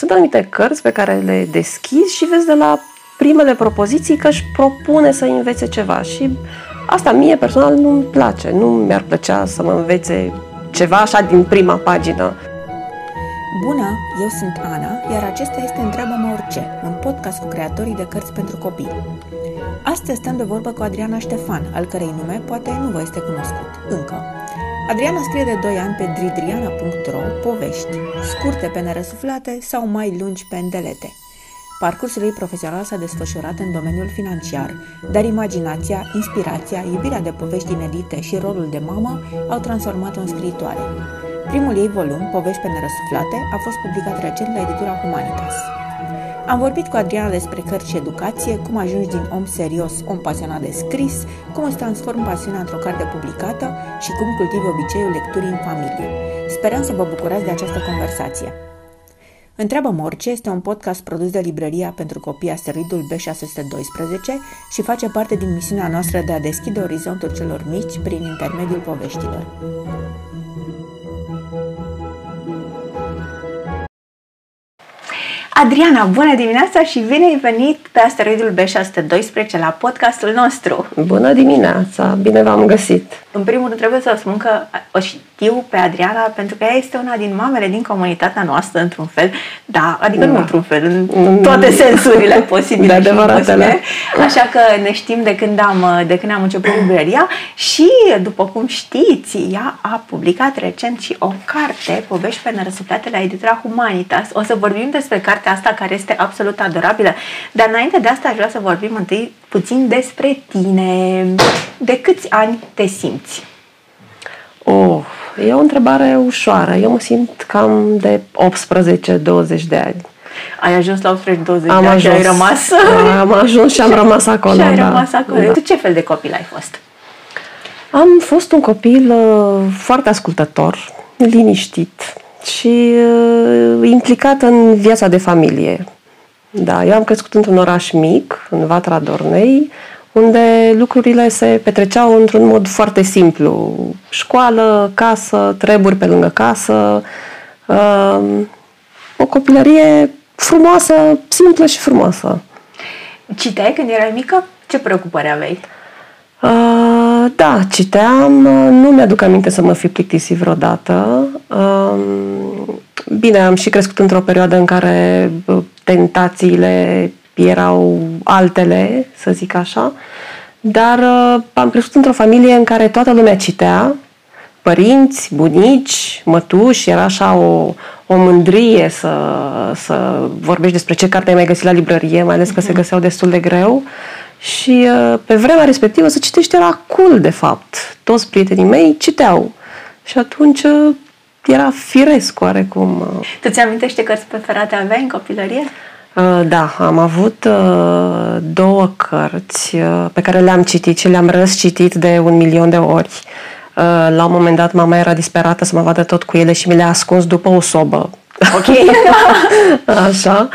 Sunt anumite cărți pe care le deschizi și vezi de la primele propoziții că își propune să învețe ceva și asta mie personal nu-mi place. Nu mi-ar plăcea să mă învețe ceva așa din prima pagină. Bună, eu sunt Ana, iar acesta este Întreabă-mă orice, un podcast cu creatorii de cărți pentru copii. Astăzi stăm de vorbă cu Adriana Ștefan, al cărei nume poate nu vă este cunoscut, încă. Adriana scrie de 2 ani pe dridriana.ro povești, scurte pe nerăsuflate sau mai lungi pe îndelete. Parcursul ei profesional s-a desfășurat în domeniul financiar, dar imaginația, inspirația, iubirea de povești inedite și rolul de mamă au transformat-o în scriitoare. Primul ei volum, Povești pe nerăsuflate, a fost publicat recent la editura Humanitas. Am vorbit cu Adriana despre cărți și educație, cum ajungi din om serios, om pasionat de scris, cum îți transform pasiunea într-o carte publicată și cum cultivi obiceiul lecturii în familie. Sperăm să vă bucurați de această conversație. Întreabă-mă orice este un podcast produs de librăria pentru copii Asteroidul B612 și face parte din misiunea noastră de a deschide orizontul celor mici prin intermediul poveștilor. Adriana, bună dimineața și bine ai venit pe asteroidul B612 la podcastul nostru. Bună dimineața, bine v-am găsit. În primul rând trebuie să spun că o știu pe Adriana pentru că ea este una din mamele din comunitatea noastră într-un fel, da, adică da. nu într-un fel, în toate sensurile posibile de adevăratele. Așa că ne știm de când am, de când am început librăria și, după cum știți, ea a publicat recent și o carte, Povești pe nerăsuflate la editura Humanitas. O să vorbim despre cartea asta care este absolut adorabilă, dar înainte de asta aș vrea să vorbim întâi puțin despre tine. De câți ani te simți? Oh, e o întrebare ușoară. Eu mă simt cam de 18-20 de ani. Ai ajuns la 18-20 de ani și ai rămas? Am ajuns și am rămas acolo. Și ai da. rămas acolo. Da. Tu ce fel de copil ai fost? Am fost un copil uh, foarte ascultător, liniștit și uh, implicat în viața de familie. Da, eu am crescut într-un oraș mic, în Vatra Dornei, unde lucrurile se petreceau într-un mod foarte simplu. Școală, casă, treburi pe lângă casă. Uh, o copilărie frumoasă, simplă și frumoasă. Citeai când erai mică? Ce preocupări aveai? Uh, da, citeam. Nu mi-aduc aminte să mă fi plictisit vreodată. Uh, bine, am și crescut într-o perioadă în care tentațiile erau altele, să zic așa, dar uh, am crescut într-o familie în care toată lumea citea, părinți, bunici, mătuși, era așa o, o mândrie să, să vorbești despre ce carte ai mai găsit la librărie, mai ales că se mhm. găseau destul de greu. Și uh, pe vremea respectivă să citești era cool, de fapt. Toți prietenii mei citeau. Și atunci uh, era firesc oarecum. Tu ți amintești cărți preferate aveai în copilărie? Uh, da, am avut uh, două cărți uh, pe care le-am citit și le-am răscitit de un milion de ori. La un moment dat mama era disperată să mă vadă tot cu ele și mi le-a ascuns după o sobă. Ok. Așa.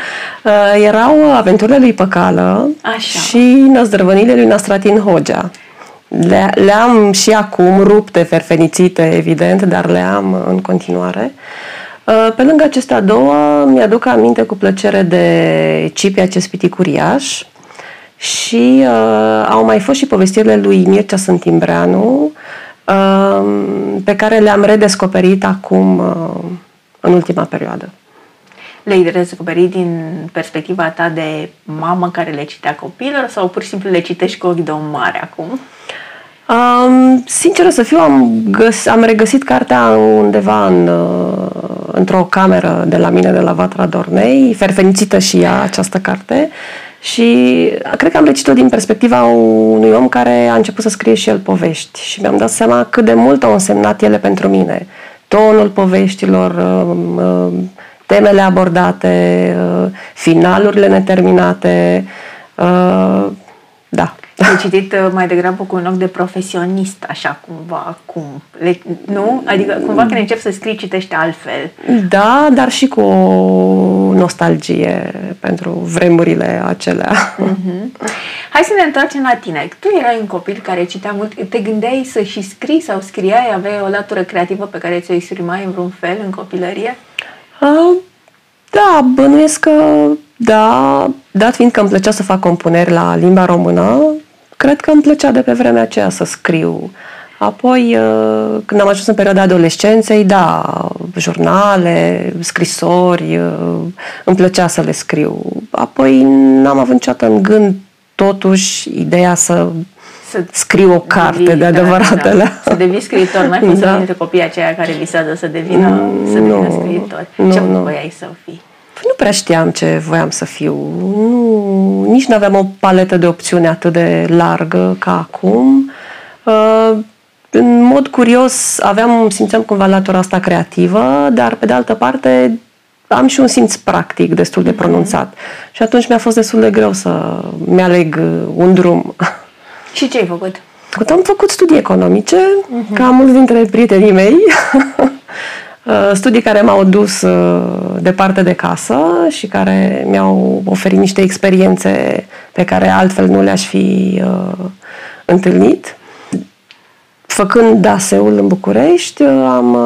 Erau Aventurile lui Păcală Așa. și Năzdrăvănile lui Nastratin Hogea. Le, le-am și acum rupte, ferfenițite, evident, dar le am în continuare. Uh, pe lângă acestea două, mi-aduc aminte cu plăcere de Cipia Cespiti Uriaș și uh, au mai fost și povestirile lui Mircea Sântimbreanu, uh, pe care le-am redescoperit acum uh, în ultima perioadă. Le-ai redescoperit din perspectiva ta de mamă care le citea copilor sau pur și simplu le citești cu ochi de om mare acum? Um, sinceră să fiu, am, găs- am regăsit cartea undeva în, uh, într-o cameră de la mine, de la Vatra Dornei, ferfenițită și ea, această carte. Și cred că am recitit-o din perspectiva unui om care a început să scrie și el povești. Și mi-am dat seama cât de mult au însemnat ele pentru mine. Tonul poveștilor, um, um, temele abordate, uh, finalurile neterminate. Uh, da, ai citit uh, mai degrabă cu un ochi de profesionist, așa cumva, acum. Le, nu? Adică cumva când încep să scrii, citești altfel. Da, dar și cu o nostalgie pentru vremurile acelea. Mm-hmm. Hai să ne întoarcem la tine. Tu erai un copil care citea mult. Te gândeai să și scrii sau scriai? Aveai o latură creativă pe care ți-o exprimai în vreun fel în copilărie? Uh, Da, bănuiesc că da, dat fiind că îmi plăcea să fac compuneri la limba română, cred că îmi plăcea de pe vremea aceea să scriu. Apoi, uh, când am ajuns în perioada adolescenței, da, jurnale, scrisori, uh, îmi plăcea să le scriu. Apoi n-am avut niciodată în gând totuși ideea să să scriu o carte devii, de adevăratele. Da, da. Să devii scriitor, n-ai fost da. să dintre copiii aceia care visează să devină, mm, să devină nu, scriitor. Nu, ce nu. voiai să fii? Păi nu prea știam ce voiam să fiu. Nu, nici nu aveam o paletă de opțiuni atât de largă ca acum. Uh, în mod curios, aveam, simțeam cumva latura asta creativă, dar pe de altă parte am și un simț practic destul de mhm. pronunțat. Mm-hmm. Și atunci mi-a fost destul de greu să mi-aleg un drum. Și ce ai făcut? Am făcut studii economice, uh-huh. ca mulți dintre prietenii mei. Uh, studii care m-au dus uh, departe de casă și care mi-au oferit niște experiențe pe care altfel nu le-aș fi uh, întâlnit. Făcând DASE-ul în București, am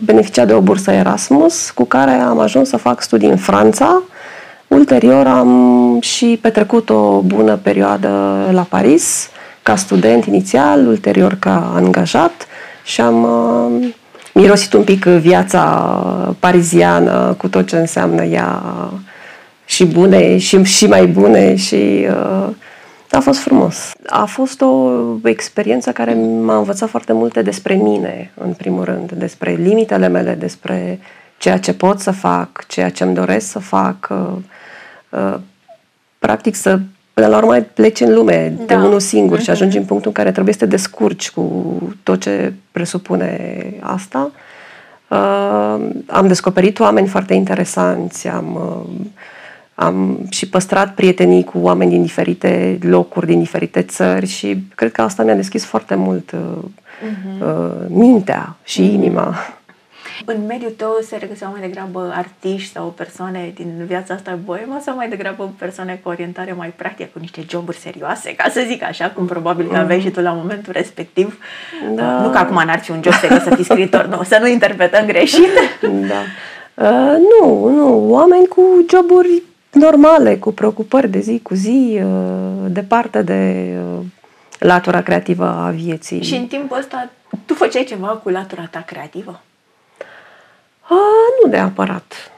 beneficiat de o bursă Erasmus cu care am ajuns să fac studii în Franța. Ulterior am și petrecut o bună perioadă la Paris, ca student inițial, ulterior ca angajat și am uh, mirosit un pic viața pariziană cu tot ce înseamnă ea și bune și, și mai bune și uh, a fost frumos. A fost o experiență care m-a învățat foarte multe despre mine, în primul rând, despre limitele mele, despre ceea ce pot să fac, ceea ce îmi doresc să fac, uh, uh, practic să până la urmă pleci în lume da. de unul singur uh-huh. și mhm. ajungi în punctul în care trebuie să te descurci cu tot ce presupune asta. Uh, am descoperit oameni foarte interesanți, am, uh, am și păstrat prietenii cu oameni din diferite locuri, din diferite țări și cred că asta mi-a deschis foarte mult uh, uh-huh. uh, mintea și uh-huh. inima. În mediul tău se regăseau mai degrabă artiști sau persoane din viața asta boemă sau mai degrabă persoane cu orientare mai practică, cu niște joburi serioase, ca să zic așa, cum probabil că aveai și tu la momentul respectiv. Da. Nu că acum n-ar fi un job serios să fii scriitor, nu, să nu interpretăm greșit. Da. Uh, nu, nu, oameni cu joburi normale, cu preocupări de zi cu zi, uh, departe de uh, latura creativă a vieții. Și în timpul ăsta, tu făceai ceva cu latura ta creativă? A, nu neapărat.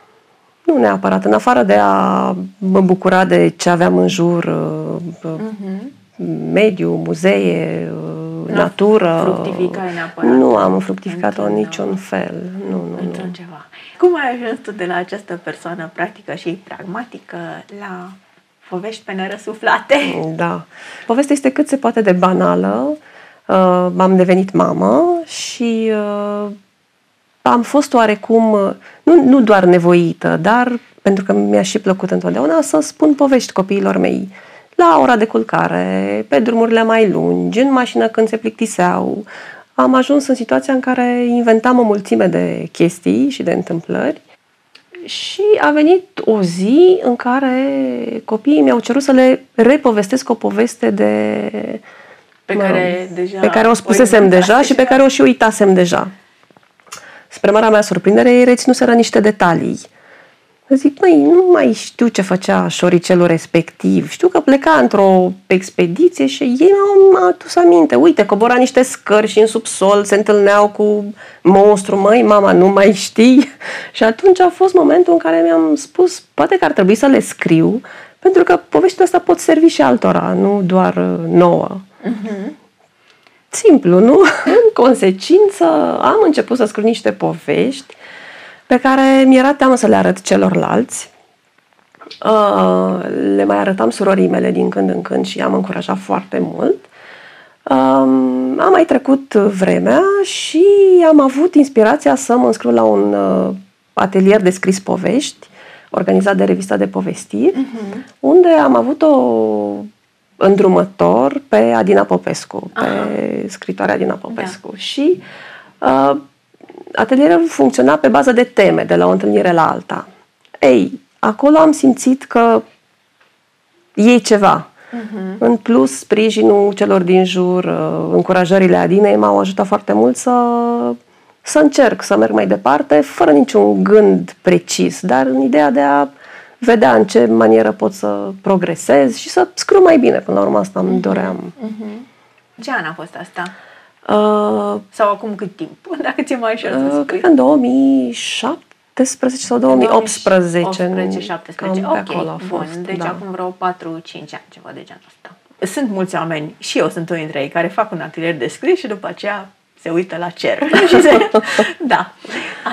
Nu neapărat. În afară de a mă bucura de ce aveam în jur, uh-huh. mediu, muzee, uh, nu natură. Fructificai neapărat. Nu am fructificat-o în niciun fel. Nu, nu, Într-un nu. ceva. Cum ai ajuns tu de la această persoană practică și pragmatică la povești pe nerăsuflate? Da. Povestea este cât se poate de banală. Uh, am devenit mamă și uh, am fost oarecum, nu, nu doar nevoită, dar pentru că mi-a și plăcut întotdeauna să spun povești copiilor mei. La ora de culcare, pe drumurile mai lungi, în mașină când se plictiseau. Am ajuns în situația în care inventam o mulțime de chestii și de întâmplări și a venit o zi în care copiii mi-au cerut să le repovestesc o poveste de... Pe care, deja pe care o spusesem deja și pe care o și uitasem deja. Spre marea mea surprindere, ei reținuseră niște detalii. Zic, măi, nu mai știu ce făcea șoricelul respectiv. Știu că pleca într-o expediție și ei mi-au adus aminte. Uite, cobora niște scări și în subsol se întâlneau cu monstru. Măi, mama, nu mai știi? Și atunci a fost momentul în care mi-am spus, poate că ar trebui să le scriu, pentru că poveștile astea pot servi și altora, nu doar nouă. Uh-huh simplu, nu? În consecință am început să scriu niște povești pe care mi-era teamă să le arăt celorlalți. Uh, le mai arătam surorii mele din când în când și am încurajat foarte mult. Um, am mai trecut vremea și am avut inspirația să mă înscriu la un uh, atelier de scris povești organizat de revista de povestiri, uh-huh. unde am avut o îndrumător pe Adina Popescu, Aha. pe scritoarea Adina Popescu. Da. Și uh, atelierul funcționa pe bază de teme, de la o întâlnire la alta. Ei, acolo am simțit că e ceva. Uh-huh. În plus, sprijinul celor din jur, uh, încurajările Adinei m-au ajutat foarte mult să să încerc să merg mai departe, fără niciun gând precis, dar în ideea de a vedea în ce manieră pot să progresez și să scriu mai bine. Până la urmă asta îmi doream. Mm-hmm. Ce an a fost asta? Uh, Sau acum cât timp? Dacă ți-e mai ușor să uh, spui. cred că în 2017 sau 2018. 18, 17. Cam pe ok, acolo a fost. bun. Deci da. acum vreo 4-5 ani, ceva de genul ăsta. Sunt mulți oameni, și eu sunt unul dintre ei, care fac un atelier de scris și după aceea se uită la cer. și se... Da.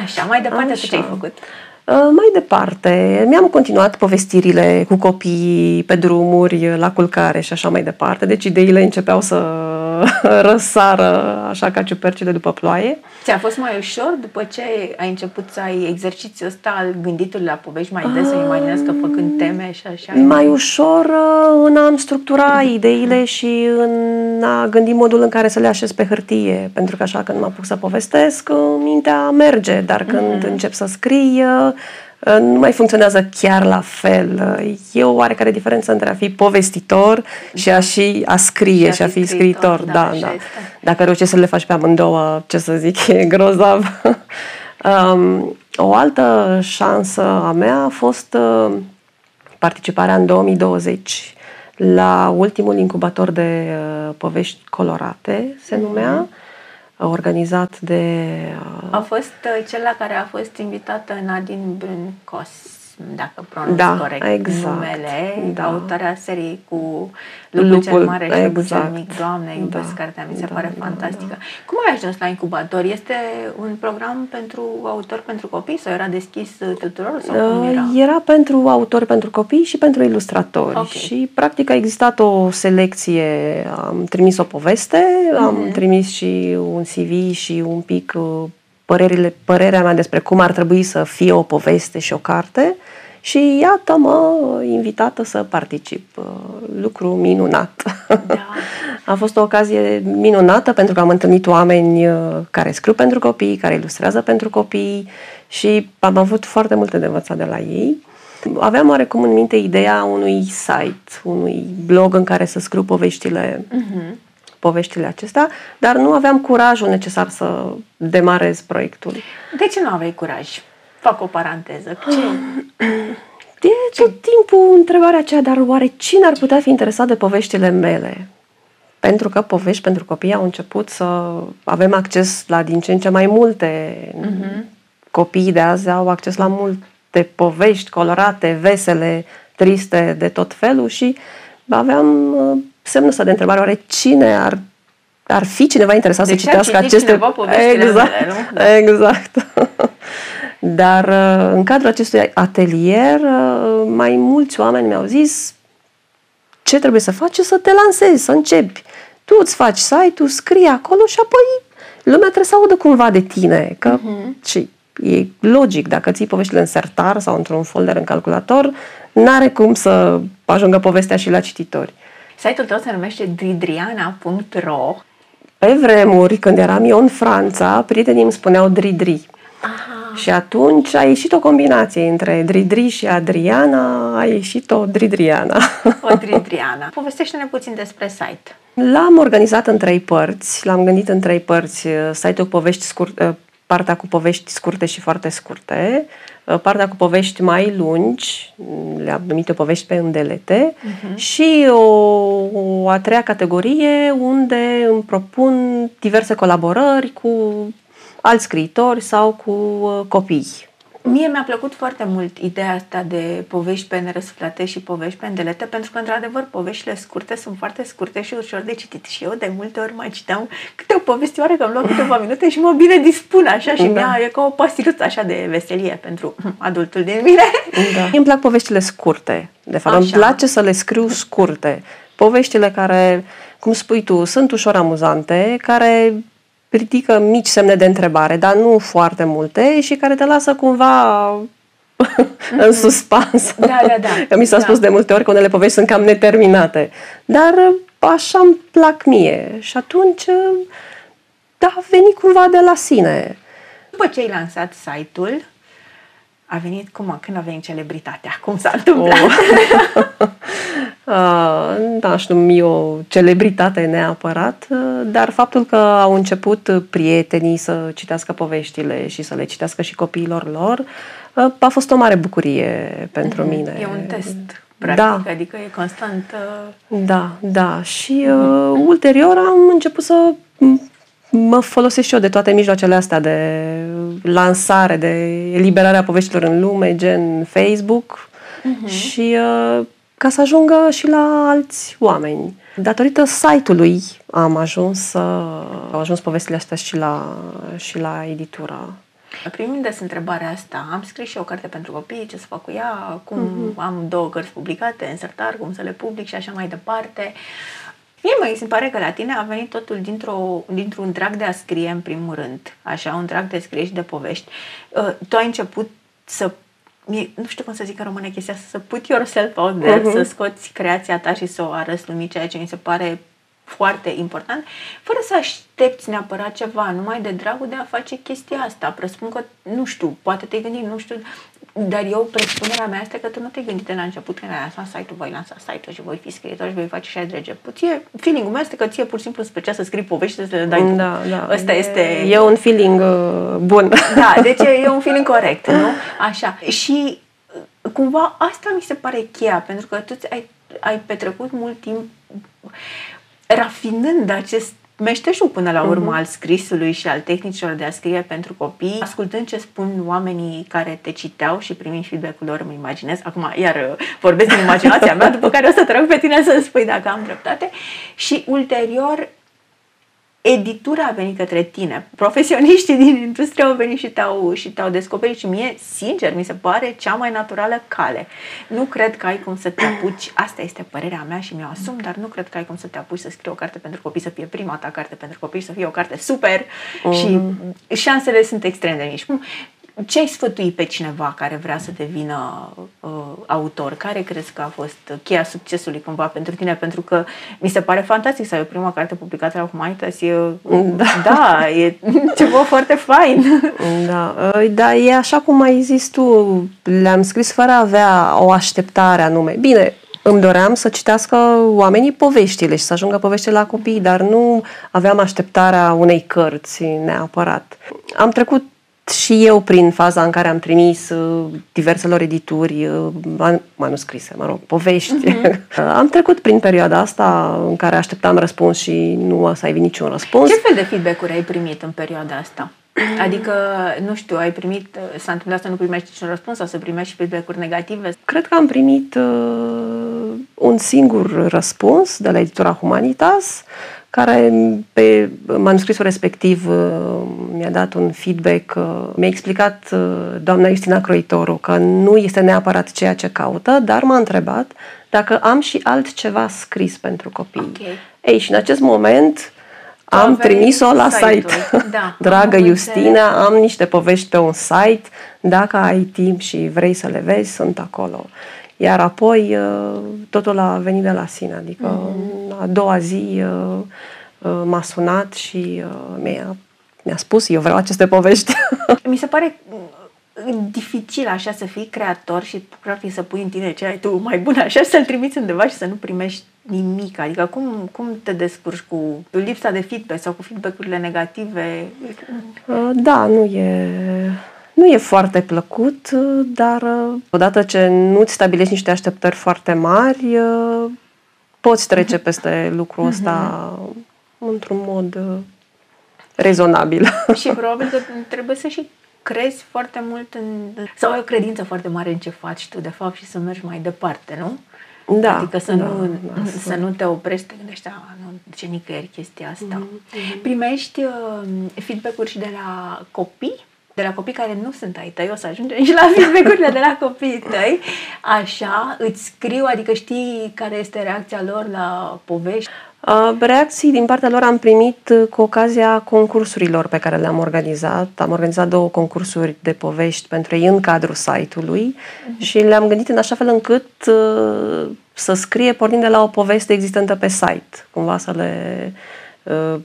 Așa, mai departe, tu ce ai Așa. făcut? Uh, Mai departe, mi-am continuat povestirile cu copiii pe drumuri, la culcare și așa mai departe. Deci ideile începeau să răsară așa ca ciupercile după ploaie. Ți-a fost mai ușor după ce ai început să ai exercițiul ăsta al gânditului la povești mai des, să imaginez că făcând teme și așa? Mai ușor uh, în a-mi structura ideile și în a gândi modul în care să le așez pe hârtie. Pentru că așa când mă apuc să povestesc, uh, mintea merge, dar când încep să scrii, uh, uh, nu mai funcționează chiar la fel. Uh, E o oarecare diferență între a fi povestitor și a și a scrie și a fi scriitor. da, Da, așa da. este. Dacă reușești să le faci pe amândouă, ce să zic, e grozav. um, o altă șansă a mea a fost uh, participarea în 2020 la ultimul incubator de uh, povești colorate, se numea, organizat de... Uh, A fost uh, cel la care a fost invitată Nadine Brâncos, dacă pronunț Da, corect exact, numele, da. autoarea seriei cu Lupul cel Lupul, Mare și Lupul exact. cel Mic. Doamne, iubesc Da, cartea, mi se da, pare da, fantastică. Cum ai ajuns la incubator? Este un program pentru autori pentru copii sau era deschis uh, tuturor? Sau cum Uh, era? Era pentru autori, pentru copii și pentru ilustratori. Ok. Și, practic, a existat o selecție. Am trimis o poveste, am Mhm. trimis și un CV și un pic uh, părerile, părerea mea despre cum ar trebui să fie o poveste și o carte. Și iată-mă invitată să particip. Uh, Lucru minunat. Da. A fost o ocazie minunată pentru că am întâlnit oameni uh, care scriu pentru copii, care ilustrează pentru copii și am avut foarte multe de învățat de la ei. Aveam oarecum în minte ideea unui site, unui blog în care să scriu poveștile, Mhm. Poveștile acestea, dar nu aveam curajul necesar să demarez proiectul. De ce nu aveai curaj? Fac o paranteză. Ce? E tot timpul întrebarea aceea, dar oare cine ar putea fi interesat de poveștile mele? Pentru că povești pentru copii au început să avem acces la din ce în ce mai multe. Copiii de azi au acces la multe povești colorate, vesele, triste, de tot felul și aveam uh, semnul ăsta de întrebare, oare cine ar, ar fi cineva interesat Deci să ar citească citi aceste... cineva poveștile exact, mele, nu? exact. Dar uh, în cadrul acestui atelier, uh, mai mulți oameni mi-au zis ce trebuie să faci e să te lansezi, să începi. Tu îți faci site-ul, scrii acolo și apoi lumea trebuie să audă cumva de tine. Că și e logic, dacă ții poveștile în sertar sau într-un folder în calculator, n-are cum să ajungă povestea și la cititori. Site-ul tău se numește dridriana.ro Pe vremuri, când eram eu în Franța, prietenii îmi spuneau Dridri. Aha. Și atunci a ieșit o combinație între Dridri și Adriana, a ieșit o Dridriana. O Dridriana. Povestește-ne puțin despre site. L-am organizat în trei părți, l-am gândit în trei părți, uh, site-ul cu povești scurte, partea cu povești scurte și foarte scurte, uh, partea cu povești mai lungi, mm, le-am numit eu povești pe îndelete, și o, o a treia categorie unde îmi propun diverse colaborări cu alți scriitori sau cu uh, copii. Mie mi-a plăcut foarte mult ideea asta de povești pe nerăsuflate și povești pe îndelete, pentru că, într-adevăr, poveștile scurte sunt foarte scurte și ușor de citit. Și eu, de multe ori, mai citeam câte o povestioară, că îmi luau câteva minute și mă bine dispun așa și Da. mi-a, e ca o pastiluță așa de veselie pentru adultul din mine. Da. Îmi plac poveștile scurte. De fapt, îmi Așa. place să le scriu scurte. Poveștile care, cum spui tu, sunt ușor amuzante, care ridică mici semne de întrebare, dar nu foarte multe și care te lasă cumva în suspans. Da, da, da. Că mi s-a Da. spus de multe ori că unele povești sunt cam neterminate. Dar așa îmi plac mie. Și atunci, da, a venit cumva de la sine. După ce ai lansat site-ul, a venit, cum, când a venit celebritatea? Cum s-a întâmplat? Uh, Uh, n-aș numi o celebritate neapărat, uh, dar faptul că au început prietenii să citească poveștile și să le citească și copiilor lor uh, a fost o mare bucurie pentru mm-hmm. mine. E un test, practic, da. adică e constant... Da, da. Și mm-hmm. uh, ulterior am început să mă folosesc și eu de toate mijloacele astea de lansare, de eliberarea poveștilor în lume, gen Facebook uh-huh. și uh, ca să ajungă și la alți oameni. Datorită site-ului am ajuns să au ajuns povestile astea și la, și la editura. Primind des întrebarea asta, am scris și o carte pentru copii, ce să fac cu ea, cum uh-huh. am două cărți publicate în sertar, cum să le public și așa mai departe. Mie mă se pare că la tine a venit totul dintr-o, dintr-un drag de a scrie în primul rând, așa, un drag de scrie și de povești. Uh, tu ai început să mie, nu știu cum să zic în română chestia asta, să put yourself out there, uh-huh. să scoți creația ta și să o arăți lumii, ceea ce mi se pare foarte important, fără să aștepți neapărat ceva, numai de dragul de a face chestia asta. Presupun că, nu știu, poate te-ai gândit, nu știu, dar eu, presupunerea mea este că tu nu te-ai gândit de la început când ai lansat site-ul, voi lansa site-ul și voi fi scriitor și voi face și de început. Ție, feeling-ul meu este că ție pur și simplu îți plăcea să scrii povești și să le dai da, tu. Da, Ăsta e, este... E un feeling uh, bun. Da, deci e, e un feeling corect, nu? Așa. Și uh, cumva asta mi se pare cheia, pentru că tu ai, ai petrecut mult timp rafinând acest meșteșul până la urmă uh-huh. al scrisului și al tehnicilor de a scrie pentru copii, ascultând ce spun oamenii care te citeau și primind feedback-ul lor, îmi imaginez. Acum, iar uh, vorbesc din imaginația mea, după care o să te rog pe tine să spui dacă am dreptate. Și ulterior, editura a venit către tine. Profesioniștii din industrie au venit și te-au, și te-au descoperit și mie, sincer, mi se pare cea mai naturală cale. Nu cred că ai cum să te apuci, asta este părerea mea și mi-o asum, dar nu cred că ai cum să te apuci să scrii o carte pentru copii, să fie prima ta carte pentru copii și să fie o carte super uh-huh. și mhm. șansele sunt extrem de mici ce ai sfătui pe cineva care vrea să devină uh, autor? Care crezi că a fost cheia succesului cumva pentru tine? Pentru că mi se pare fantastic să ai o prima carte publicată la Humanitas. E, da. da, e ceva foarte fain. Da, uh, da, e așa cum ai zis tu, le-am scris fără a avea o așteptare anume. Bine, îmi doream să citească oamenii poveștile și să ajungă poveștile la copii, dar nu aveam așteptarea unei cărți neapărat. Am trecut și eu prin faza în care am trimis uh, diverselor edituri uh, manuscrise, mă rog, povești. Uh-huh. am trecut prin perioada asta în care așteptam răspuns și nu să ai niciun răspuns. Ce fel de feedback-uri ai primit în perioada asta? Adică, nu știu, ai primit, s-a întâmplat să nu primești niciun răspuns sau să primești și feedback-uri negative? Cred că am primit uh, un singur răspuns de la editura Humanitas, care pe manuscrisul respectiv uh, mi-a dat un feedback, uh, mi-a explicat uh, doamna Justina Croitoru că nu este neapărat ceea ce caută, dar m-a întrebat dacă am și altceva scris pentru copii. Okay. Ei, și în acest moment am trimis-o la site. Da, Dragă am Justina, am niște povești pe un site, dacă ai timp și vrei să le vezi, sunt acolo. Iar apoi uh, totul a venit de la sine, adică mm-hmm. a doua zi uh, uh, m-a sunat și mi-a, mi-a spus, eu vreau aceste povești. Mi se pare dificil așa să fii creator și practic să pui în tine ce ai tu mai bun așa și să-l trimiți undeva și să nu primești nimic. Adică cum, cum te descurci cu lipsa de feedback sau cu feedback-urile negative? Da, nu e nu e foarte plăcut, dar uh, odată ce nu-ți stabilești niște așteptări foarte mari, uh, poți trece peste lucrul ăsta într-un mod uh, rezonabil. Și probabil că trebuie să și crezi foarte mult în... sau ai o credință foarte mare în ce faci tu, de fapt, și să mergi mai departe, nu? Da. Adică să, da, nu, da, să nu te oprești, te gândești, nu ce nicăieri chestia asta. Mm-hmm. Primești uh, feedback-uri și de la copii? De la copii care nu sunt ai tăi, o să ajungem și la feedback-urile de la copiii tăi, așa, îți scriu, adică știi care este reacția lor la povești? Reacții din partea lor am primit uh, cu ocazia concursurilor pe care le-am organizat. Am organizat două concursuri de povești pentru ei în cadrul site-ului uh-huh. și le-am gândit în așa fel încât uh, să scrie pornind de la o poveste existentă pe site, cumva să le uh,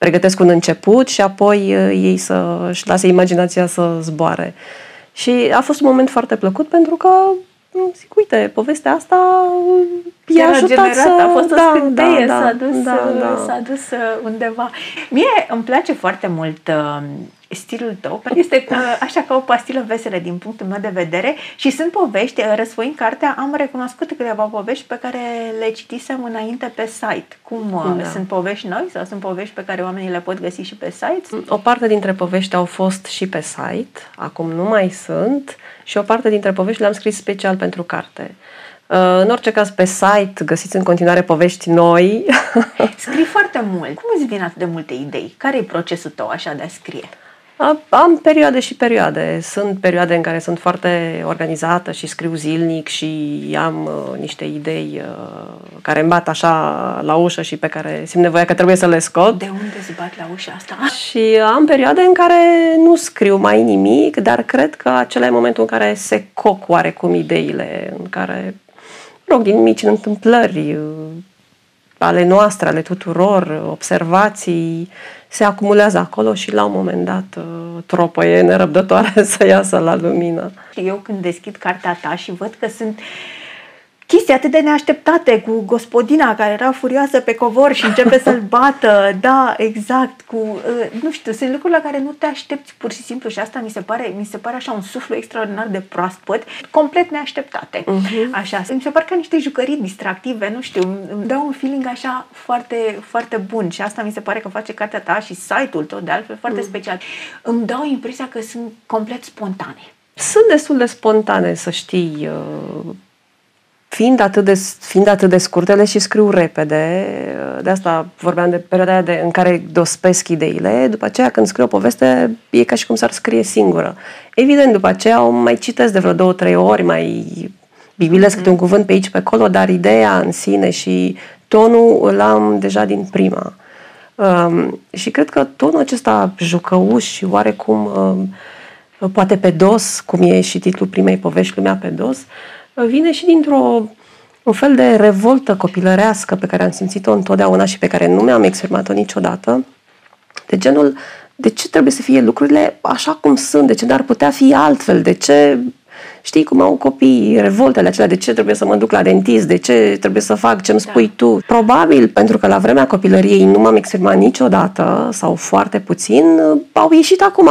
pregătesc un început și apoi uh, ei să își lase imaginația să zboare. Și a fost un moment foarte plăcut pentru că zic, uite, povestea asta i-a Chiar ajutat generat, să... a fost o da, scânteie, da, s-a dus, da, da. s-a dus uh, undeva. Mie îmi place foarte mult uh, stilul tău, pentru că este uh, așa ca o pastilă veselă din punctul meu de vedere și sunt povești, uh, răsfoind cartea, am recunoscut câteva povești pe care le citisem înainte pe site. Cum uh, Da. sunt povești noi sau sunt povești pe care oamenii le pot găsi și pe site? O parte dintre povești au fost și pe site, acum nu mai sunt, și o parte dintre povești le-am scris special pentru carte. Uh, În orice caz, pe site găsiți în continuare povești noi. Scrii foarte mult. Cum îți vin atât de multe idei? Care e procesul tău așa de a scrie? Am perioade și perioade. Sunt perioade în care sunt foarte organizată și scriu zilnic și am uh, niște idei uh, care îmi bat așa la ușă și pe care simt nevoia că trebuie să le scot. De unde îți bat la ușa asta? Și am perioade în care nu scriu mai nimic, dar cred că acela e momentul în care se coc oarecum ideile, în care, mă rog, din mici întâmplări uh, ale noastre, ale tuturor, uh, observații, se acumulează acolo și la un moment dat uh, tropăie nerăbdătoare să iasă la lumină. Eu când deschid cartea ta și văd că sunt chestii atât de neașteptate cu gospodina care era furioasă pe covor și începe să-l bată, da, exact, cu, uh, nu știu, sunt lucruri la care nu te aștepți pur și simplu și asta mi se pare, mi se pare așa un suflu extraordinar de proaspăt, complet neașteptate. Uh-huh. Așa, mi se pare ca niște jucării distractive, nu știu, îmi dau un feeling așa foarte, foarte bun și asta mi se pare că face cartea ta și site-ul tău de altfel foarte uh-huh. special. Îmi dau impresia că sunt complet spontane. Sunt destul de spontane, să știi, uh, fiind atât de, fiind atât de scurtele și scriu repede, de asta vorbeam de perioada aia de, în care dospesc ideile, după aceea când scriu o poveste e ca și cum s-ar scrie singură. Evident, după aceea o mai citesc de vreo două, trei ori, mai bibilesc mm-hmm. câte un cuvânt pe aici, pe acolo, dar ideea în sine și tonul îl am deja din prima. Um, și cred că tonul acesta jucăuș și oarecum um, poate pe dos, cum e și titlul primei povești, Lumea pe dos, vine și dintr-o un fel de revoltă copilărească pe care am simțit-o întotdeauna și pe care nu mi-am exprimat-o niciodată, de genul, de ce trebuie să fie lucrurile așa cum sunt, de ce n-ar putea fi altfel, de ce, știi cum au copiii, revoltele acelea, de ce trebuie să mă duc la dentist, de ce trebuie să fac ce-mi spui da. tu. Probabil pentru că la vremea copilăriei nu m-am exprimat niciodată sau foarte puțin, au ieșit acum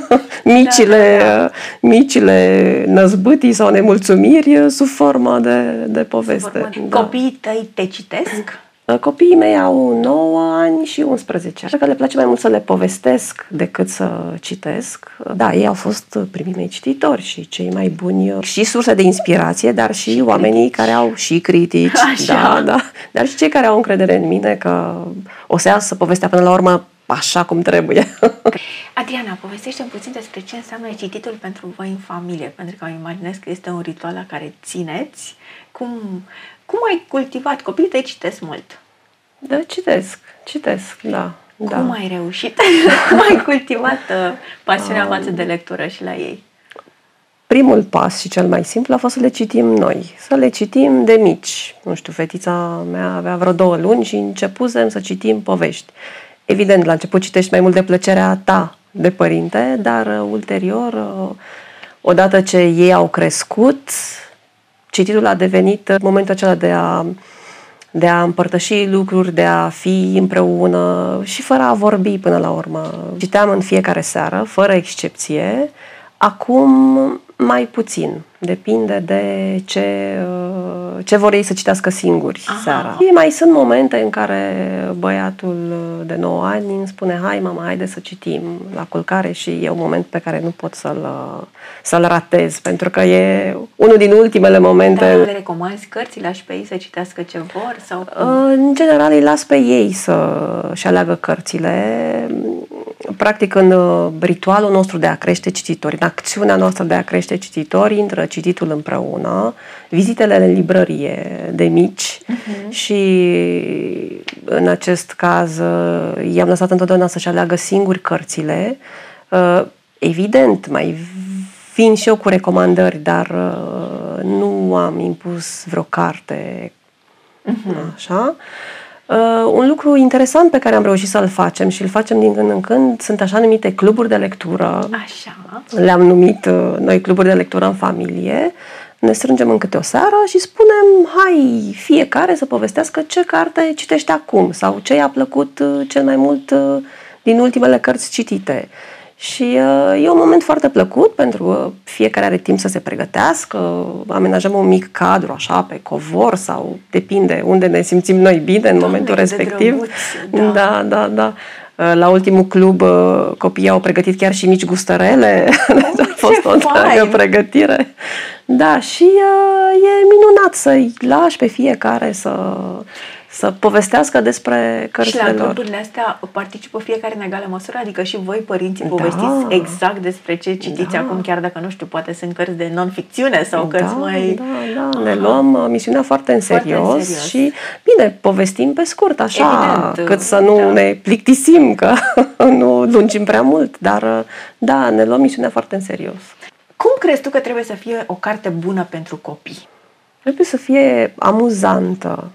micile, da, da. micile năzbâtii sau nemulțumiri sub formă de, de poveste. Formă. Da. Copiii tăi te citesc? Copiii mei au 9 ani și 11. Așa că le place mai mult să le povestesc decât să citesc. Da, ei au fost primii mei cititori și cei mai buni și surse de inspirație, dar și, și oamenii critici. care au și critici, Așa. da, da, dar și cei care au încredere în mine că o să iasă povestea până la urmă așa cum trebuie. Adriana, povestește puțin despre ce înseamnă cititul pentru voi în familie, pentru că îmi imaginez că este un ritual la care țineți. Cum, cum ai cultivat? Copiii tăi citesc mult. Da, citesc, citesc, da. Cum da. ai reușit? cum ai cultivat uh, pasiunea față de lectură și la ei? Primul pas și cel mai simplu a fost să le citim noi, să le citim de mici. Nu știu, fetița mea avea vreo două luni și începusem să citim povești. Evident, la început citești mai mult de plăcerea ta de părinte, dar uh, ulterior, uh, odată ce ei au crescut, cititul a devenit momentul acela de a, de a împărtăși lucruri, de a fi împreună și fără a vorbi până la urmă. Citeam în fiecare seară, fără excepție. Acum mai puțin. Depinde de ce, ce vor ei să citească singuri Aha. seara. Și mai sunt momente în care băiatul de 9 ani îmi spune hai mama, haide să citim la culcare și e un moment pe care nu pot să-l, să-l ratez, pentru că e unul din ultimele momente. Dar le recomanzi cărți, lași pe ei să citească ce vor? Sau În general îi las pe ei să-și aleagă cărțile. Practic în ritualul nostru de a crește cititori, în acțiunea noastră de a crește cititori, intră cititul împreună, vizitele în librărie de mici uh-huh. și în acest caz i-am lăsat întotdeauna să-și aleagă singuri cărțile. Evident, mai vin și eu cu recomandări, dar nu am impus vreo carte uh-huh. așa. Uh, un lucru interesant pe care am reușit să-l facem și îl facem din când în când sunt așa numite cluburi de lectură. Așa. Le-am numit uh, noi cluburi de lectură în familie, ne strângem în câte o seară și spunem, hai fiecare să povestească ce carte citește acum sau ce i-a plăcut uh, cel mai mult uh, din ultimele cărți citite. Și uh, e un moment foarte plăcut pentru că fiecare are timp să se pregătească, amenajăm un mic cadru așa pe covor sau depinde unde ne simțim noi bine în momentul respectiv. Drăguț, da. da, da, da. Uh, La ultimul club uh, copiii au pregătit chiar și mici gustărele. Deci a fost o întreagă fain! pregătire. Da, și uh, e minunat să-i lași pe fiecare să, să povestească despre Și cărțile la lor. cluburile astea participă fiecare în egală măsură, adică și voi, părinții, Da. povestiți exact despre ce citiți Da. acum, chiar dacă, nu știu, poate sunt cărți de non-ficțiune sau cărți da, mai... da, da, ne luăm uh, misiunea foarte în Foarte în serios, serios. și bine, povestim pe scurt, așa, Evident, cât să nu da. ne plictisim, că nu lungim prea mult, dar uh, da, ne luăm misiunea foarte în serios. Cum crezi tu că trebuie să fie o carte bună pentru copii? Trebuie să fie amuzantă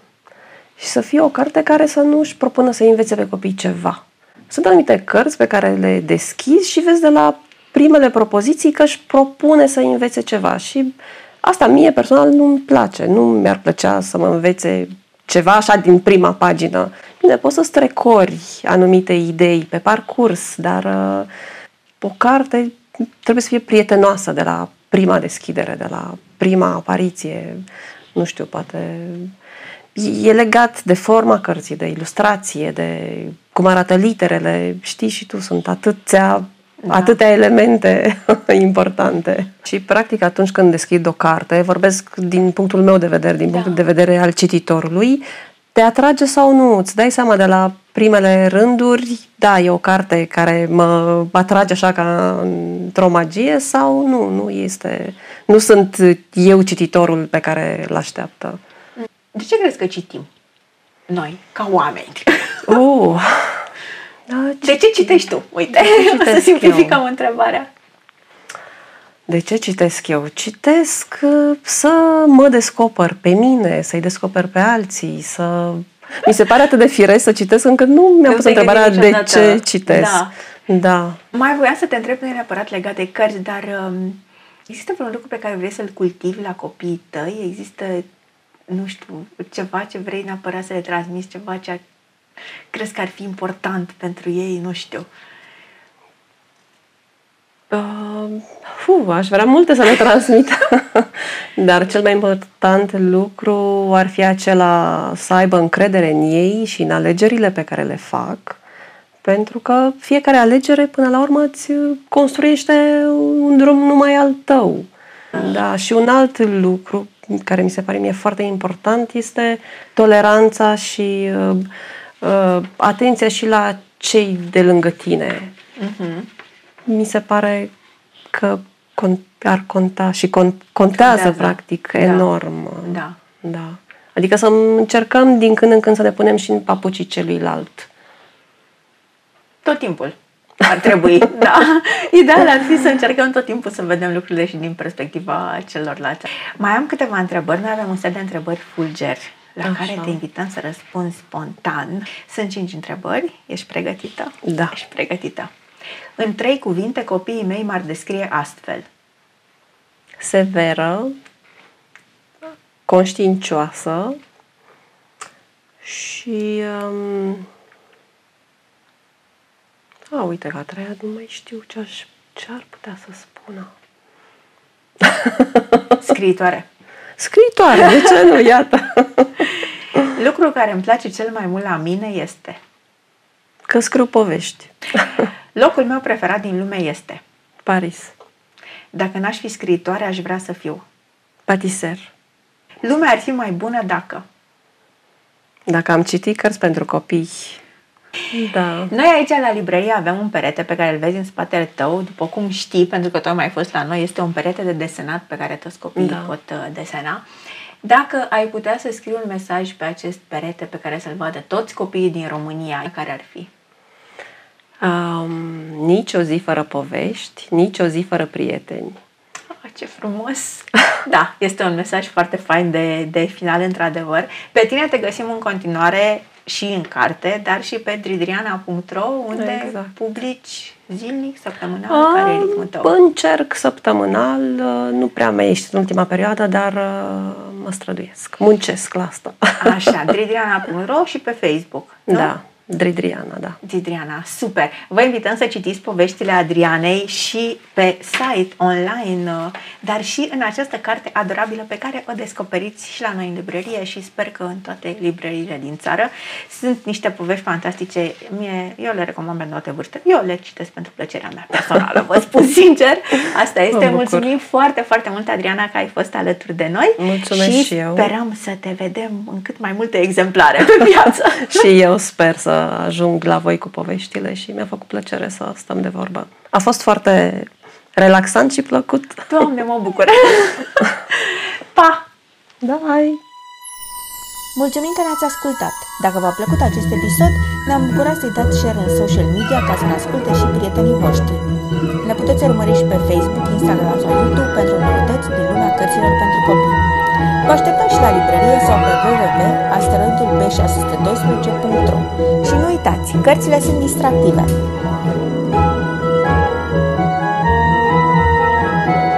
și să fie o carte care să nu își propună să învețe pe copii ceva. Sunt anumite cărți pe care le deschizi și vezi de la primele propoziții că își propune să învețe ceva și asta mie personal nu-mi place. Nu mi-ar plăcea să mă învețe ceva așa din prima pagină. Bine, poți să strecori anumite idei pe parcurs, dar uh, o carte trebuie să fie prietenoasă de la prima deschidere, de la prima apariție. Nu știu, poate e legat de forma cărții, de ilustrație, de cum arată literele. Știi și tu, sunt atâția, da. atâtea elemente importante. Și, practic, atunci când deschid o carte, vorbesc din punctul meu de vedere, din Da. punctul de vedere al cititorului, te atrage sau nu? Îți dai seama de la primele rânduri, da, e o carte care mă atrage așa ca într-o magie sau nu, nu este, nu sunt eu cititorul pe care îl așteaptă. De ce crezi că citim? Noi, ca oameni. Oh, da, De ce citești tu? Uite, ce o să citesc simplificăm întrebarea. De ce citesc eu? Citesc uh, să mă descoper pe mine, să-i descoper pe alții, să... Mi se pare atât de firesc să citesc încât nu mi-am Nu pus te-ai întrebarea gândit de niciodată. ce citesc. Da. Da. Mai voiam să te întreb, nu e neapărat legat de cărți, dar um, există vreun lucru pe care vrei să-l cultivi la copiii tăi? Există, nu știu, ceva ce vrei neapărat să le transmiți, ceva ce crezi că ar fi important pentru ei, nu știu. Uh, fu, aș vrea multe să le transmit, dar cel mai important lucru ar fi acela să aibă încredere în ei și în alegerile pe care le fac, pentru că fiecare alegere până la urmă îți construiește un drum numai al tău. Da, și un alt lucru care mi se pare mie foarte important este toleranța și uh, uh, atenția și la cei de lângă tine Uh-huh. mi se pare că con- ar conta și con- contează, Contează. practic, Da. enorm. Da. da. Adică să încercăm din când în când să ne punem și în papucii celuilalt. Tot timpul. Ar trebui, da. Ideal ar fi să încercăm tot timpul să vedem lucrurile și din perspectiva celorlalți. Mai am câteva întrebări. Noi avem un set de întrebări fulger la Așa. care te invităm să răspunzi spontan. Sunt cinci întrebări. Ești pregătită? Da. Ești pregătită. În trei cuvinte, copiii mei m-ar descrie astfel. Severă, conștiincioasă și... Um... A, uite, că a treia nu mai știu ce, aș, ce ar putea să spună. Scriitoare. Scriitoare, de ce nu? Iată. Lucrul care îmi place cel mai mult la mine este Că scriu povești. Locul meu preferat din lume este Paris. Dacă n-aș fi scriitoare, aș vrea să fiu Patiser. Lumea ar fi mai bună dacă Dacă am citit cărți pentru copii. Da. Noi aici la librărie avem un perete pe care îl vezi în spatele tău, după cum știi, pentru că tu ai mai fost la noi, este un perete de desenat pe care toți copiii Da. pot uh, desena. Dacă ai putea să scrii un mesaj pe acest perete pe care să-l vadă toți copiii din România, care ar fi? Um, nici o zi fără povești, nici o zi fără prieteni. Ah, ce frumos! Da, este un mesaj foarte fain de, de final, într-adevăr. Pe tine te găsim în continuare și în carte, dar și pe dridriana.ro, unde Exact. publici zilnic, săptămânal, care e ritmul tău? Încerc săptămânal, uh, nu prea mai ești în ultima perioadă, dar uh, mă străduiesc, muncesc la asta. Așa, dridriana.ro și pe Facebook. Nu? Da, Dridriana, da. Adriana, super! Vă invităm să citiți poveștile Adrianei și pe site online, uh, dar și în această carte adorabilă pe care o descoperiți și la noi în librărie și sper că în toate librăriile din țară. Sunt niște povești fantastice, Mie, eu le recomand pentru toate vârste. Eu le citesc pentru plăcerea mea personală, vă spun sincer. Asta este. bucur. Mulțumim foarte, foarte mult, Adriana, că ai fost alături de noi Mulțumesc și și eu. sperăm să te vedem în cât mai multe exemplare pe piață. și eu sper să ajung la voi cu poveștile și mi-a făcut plăcere să stăm de vorbă. A fost foarte relaxant și plăcut. Doamne, mă bucur! Pa! Da, hai! Mulțumim că ne-ați ascultat! Dacă v-a plăcut acest episod, ne-am bucurat să-i dați share în social media ca să ne asculte și prietenii voștri. Ne puteți urmări și pe Facebook, Instagram sau YouTube pentru noutăți din lumea cărților pentru copii. Vă așteptăm și la librărie sau pe www.asteroidulb612.ro Și nu uitați, cărțile sunt distractive.